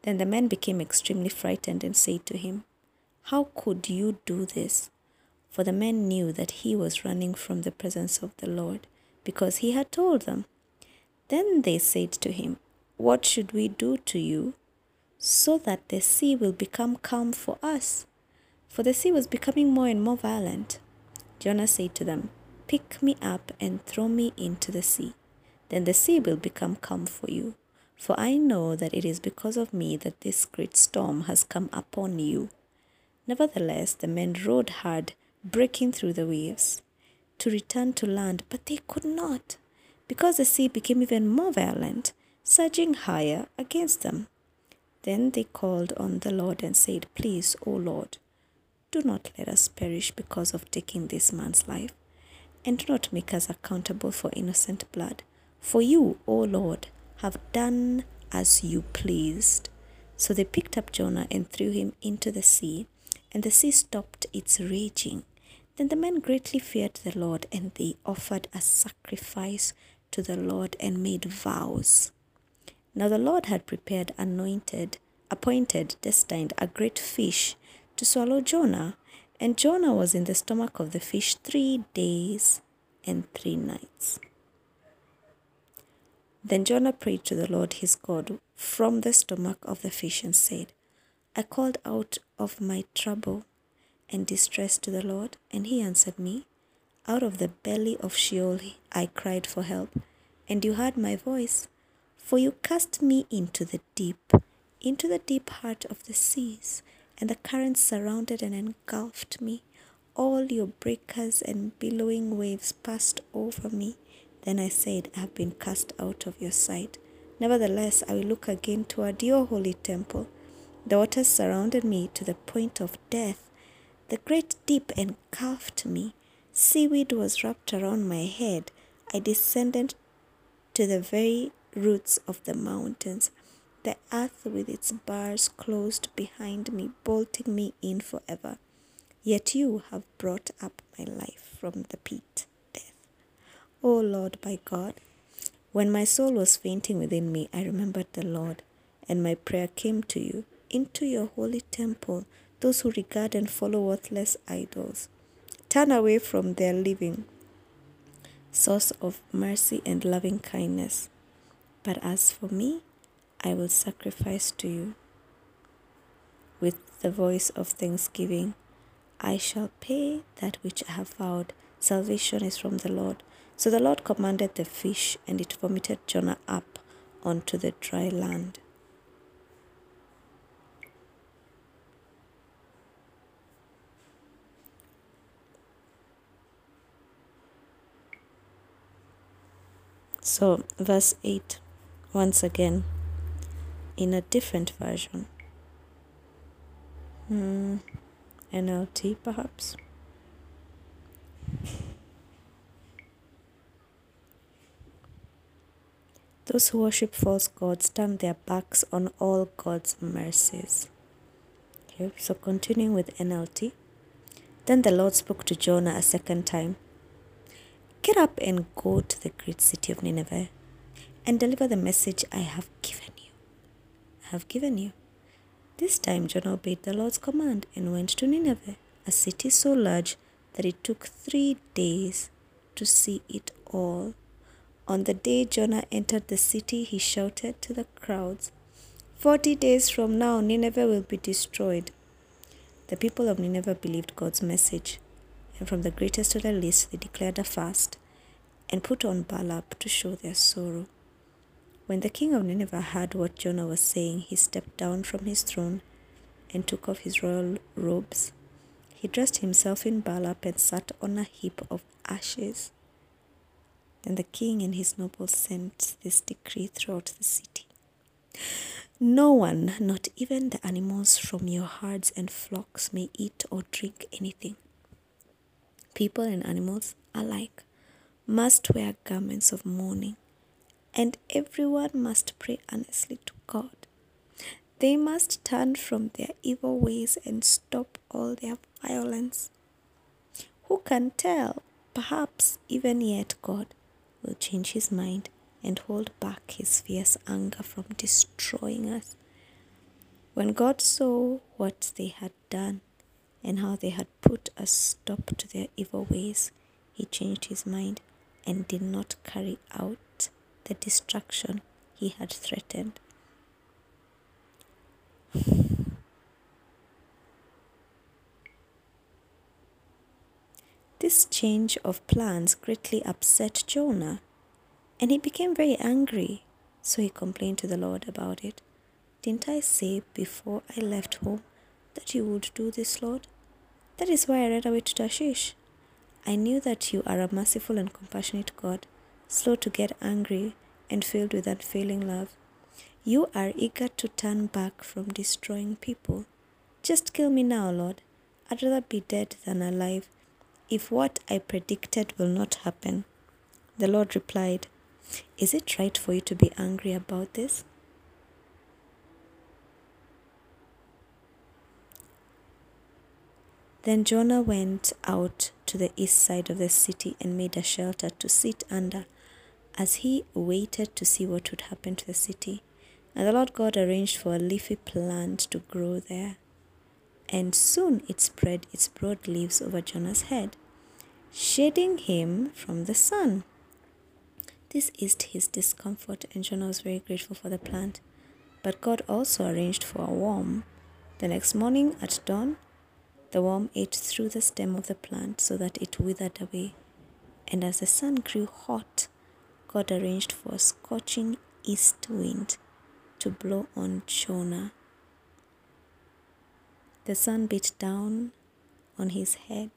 Then the men became extremely frightened and said to him, How could you do this? For the men knew that he was running from the presence of the Lord, because he had told them. Then they said to him, What should we do to you, so that the sea will become calm for us? For the sea was becoming more and more violent. Jonah said to them, Pick me up and throw me into the sea. Then the sea will become calm for you. For I know that it is because of me that this great storm has come upon you. Nevertheless, the men rowed hard, breaking through the waves, to return to land, but they could not, because the sea became even more violent, surging higher against them. Then they called on the Lord and said, Please, O Lord, do not let us perish because of taking this man's life, and do not make us accountable for innocent blood. For you, O Lord, have done as you pleased. So they picked up Jonah and threw him into the sea, and the sea stopped its raging. Then the men greatly feared the Lord, and they offered a sacrifice to the Lord and made vows. Now the Lord had prepared, anointed, appointed, destined a great fish to swallow Jonah, and Jonah was in the stomach of the fish three days and three nights. Then Jonah prayed to the Lord his God from the stomach of the fish and said, I called out of my trouble and distress to the Lord, and he answered me. Out of the belly of Sheol I cried for help, and you heard my voice. For you cast me into the deep, into the deep heart of the seas, and the currents surrounded and engulfed me. All your breakers and billowing waves passed over me. Then I said, I have been cast out of your sight. Nevertheless, I will look again toward your holy temple. The waters surrounded me to the point of death. The great deep engulfed me. Seaweed was wrapped around my head. I descended to the very roots of the mountains. The earth with its bars closed behind me, bolting me in forever. Yet you have brought up my life from the pit, death. O Lord my God, when my soul was fainting within me, I remembered the Lord, and my prayer came to you, into your holy temple, those who regard and follow worthless idols. Turn away from their living, source of mercy and loving kindness. But as for me, I will sacrifice to you. With the voice of thanksgiving, I shall pay that which I have vowed. Salvation is from the Lord. So the Lord commanded the fish, and it vomited Jonah up onto the dry land. So, verse 8 once again in a different version. Hmm, NLT perhaps. Those who worship false gods turn their backs on all God's mercies. Okay, so continuing with NLT. Then the Lord spoke to Jonah a second time Get up and go to the great city of Nineveh and deliver the message I have given you. I have given you. This time Jonah obeyed the Lord's command and went to Nineveh, a city so large that it took three days to see it all. On the day Jonah entered the city, he shouted to the crowds, Forty days from now, Nineveh will be destroyed. The people of Nineveh believed God's message, and from the greatest to the least, they declared a fast and put on burlap to show their sorrow. When the king of Nineveh heard what Jonah was saying, he stepped down from his throne and took off his royal robes. He dressed himself in burlap and sat on a heap of ashes. Then the king and his nobles sent this decree throughout the city No one, not even the animals from your herds and flocks, may eat or drink anything. People and animals alike must wear garments of mourning and everyone must pray earnestly to God. They must turn from their evil ways and stop all their violence. Who can tell? Perhaps even yet God will change his mind and hold back his fierce anger from destroying us. When God saw what they had done and how they had put a stop to their evil ways, he changed his mind and did not carry out the destruction he had threatened. This change of plans greatly upset Jonah, and he became very angry. So he complained to the Lord about it. Didn't I say before I left home that you would do this, Lord? That is why I ran away to Tarshish. I knew that you are a merciful and compassionate God, slow to get angry and filled with unfailing love. You are eager to turn back from destroying people. Just kill me now, Lord. I'd rather be dead than alive if what I predicted will not happen. The Lord replied, Is it right for you to be angry about this? Then Jonah went out to the east side of the city and made a shelter to sit under as he waited to see what would happen to the city. And the Lord God arranged for a leafy plant to grow there. And soon it spread its broad leaves over Jonah's head, shading him from the sun. This eased his discomfort, and Jonah was very grateful for the plant. But God also arranged for a worm. The next morning at dawn, the worm ate through the stem of the plant so that it withered away. And as the sun grew hot, God arranged for a scorching east wind to blow on Jonah. The sun beat down on his head.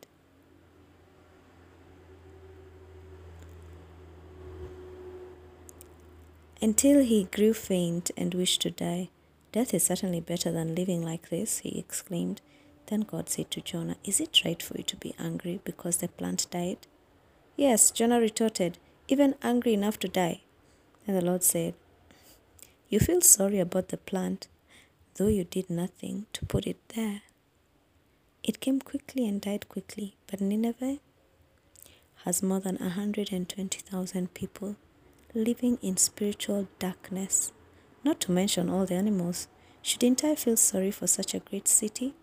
Until he grew faint and wished to die. Death is certainly better than living like this, he exclaimed. Then God said to Jonah, Is it right for you to be angry because the plant died? Yes, Jonah retorted, even angry enough to die. And the Lord said, You feel sorry about the plant, though you did nothing to put it there. It came quickly and died quickly, but Nineveh has more than 120,000 people living in spiritual darkness, not to mention all the animals. Shouldn't I feel sorry for such a great city?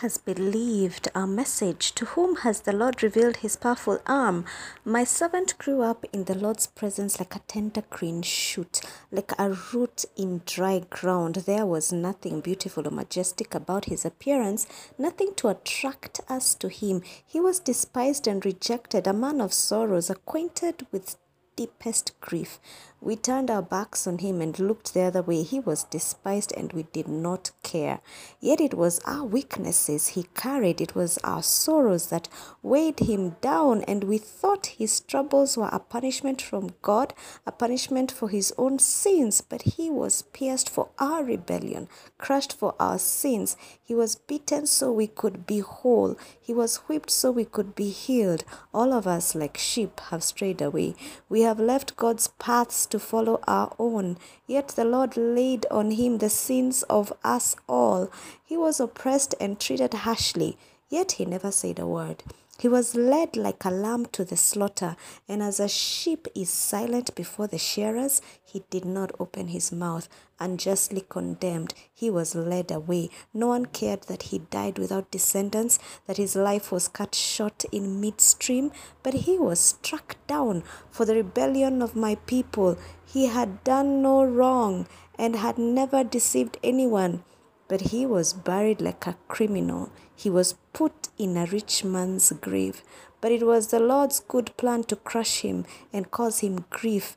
Has believed our message? To whom has the Lord revealed his powerful arm? My servant grew up in the Lord's presence like a tender green shoot, like a root in dry ground. There was nothing beautiful or majestic about his appearance, nothing to attract us to him. He was despised and rejected, a man of sorrows, acquainted with deepest grief. We turned our backs on him and looked the other way. He was despised and we did not care. Yet it was our weaknesses he carried, it was our sorrows that weighed him down, and we thought his troubles were a punishment from God, a punishment for his own sins. But he was pierced for our rebellion, crushed for our sins. He was beaten so we could be whole, he was whipped so we could be healed. All of us, like sheep, have strayed away. We have left God's paths to follow our own. Yet the Lord laid on him the sins of us all. He was oppressed and treated harshly, yet he never said a word. He was led like a lamb to the slaughter, and as a sheep is silent before the shearers, he did not open his mouth. Unjustly condemned, he was led away. No one cared that he died without descendants, that his life was cut short in midstream, but he was struck down for the rebellion of my people. He had done no wrong and had never deceived anyone but he was buried like a criminal. He was put in a rich man's grave. But it was the Lord's good plan to crush him and cause him grief.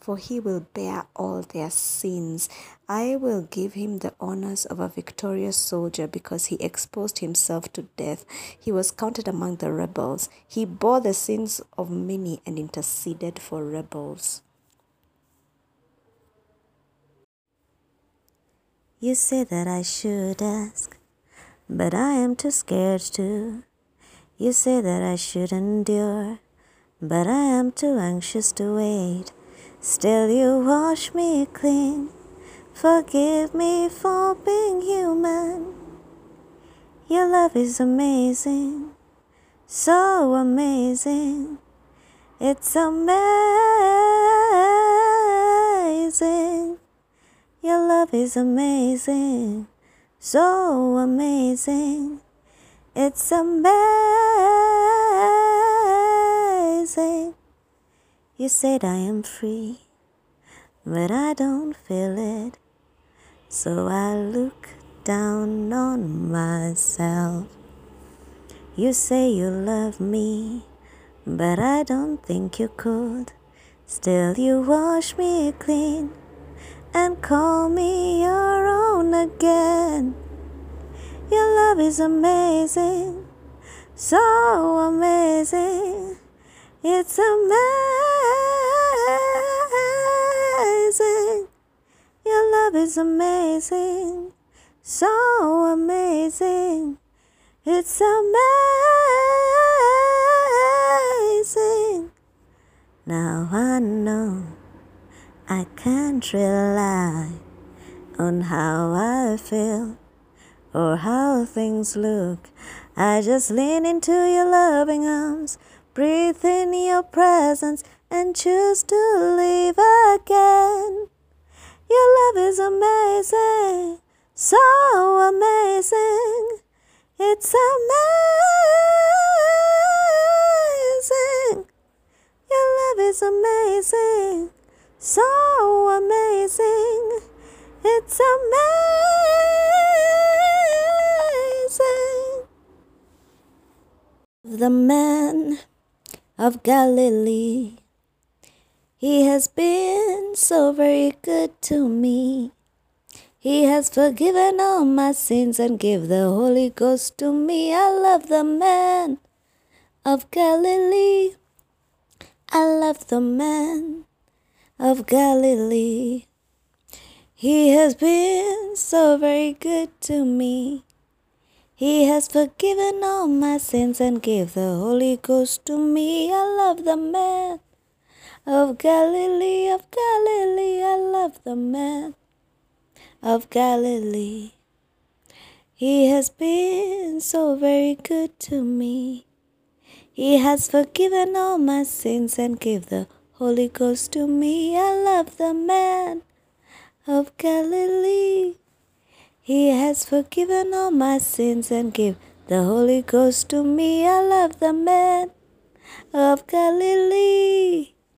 for he will bear all their sins. I will give him the honors of a victorious soldier because he exposed himself to death. He was counted among the rebels. He bore the sins of many and interceded for rebels. You say that I should ask, but I am too scared to. You say that I should endure, but I am too anxious to wait. Still, you wash me clean. Forgive me for being human. Your love is amazing, so amazing. It's amazing. Your love is amazing, so amazing. It's amazing. You said I am free, but I don't feel it. So I look down on myself. You say you love me, but I don't think you could. Still, you wash me clean and call me your own again. Your love is amazing, so amazing. It's amazing. Your love is amazing, so amazing. It's amazing. Now I know I can't rely on how I feel or how things look. I just lean into your loving arms, breathe in your presence, and choose to live again. Your love is amazing, so amazing. It's amazing. Your love is amazing, so amazing. It's amazing. The man of Galilee, he has been so very good to me. He has forgiven all my sins and gave the Holy Ghost to me. I love the man of Galilee. I love the man of Galilee. He has been so very good to me. He has forgiven all my sins and gave the Holy Ghost to me. I love the man of Galilee, of Galilee. I love the man of Galilee. He has been so very good to me. He has forgiven all my sins and gave the Holy Ghost to me. I love the man of Galilee. He has forgiven all my sins and gave the Holy Ghost to me. I love the man of Galilee.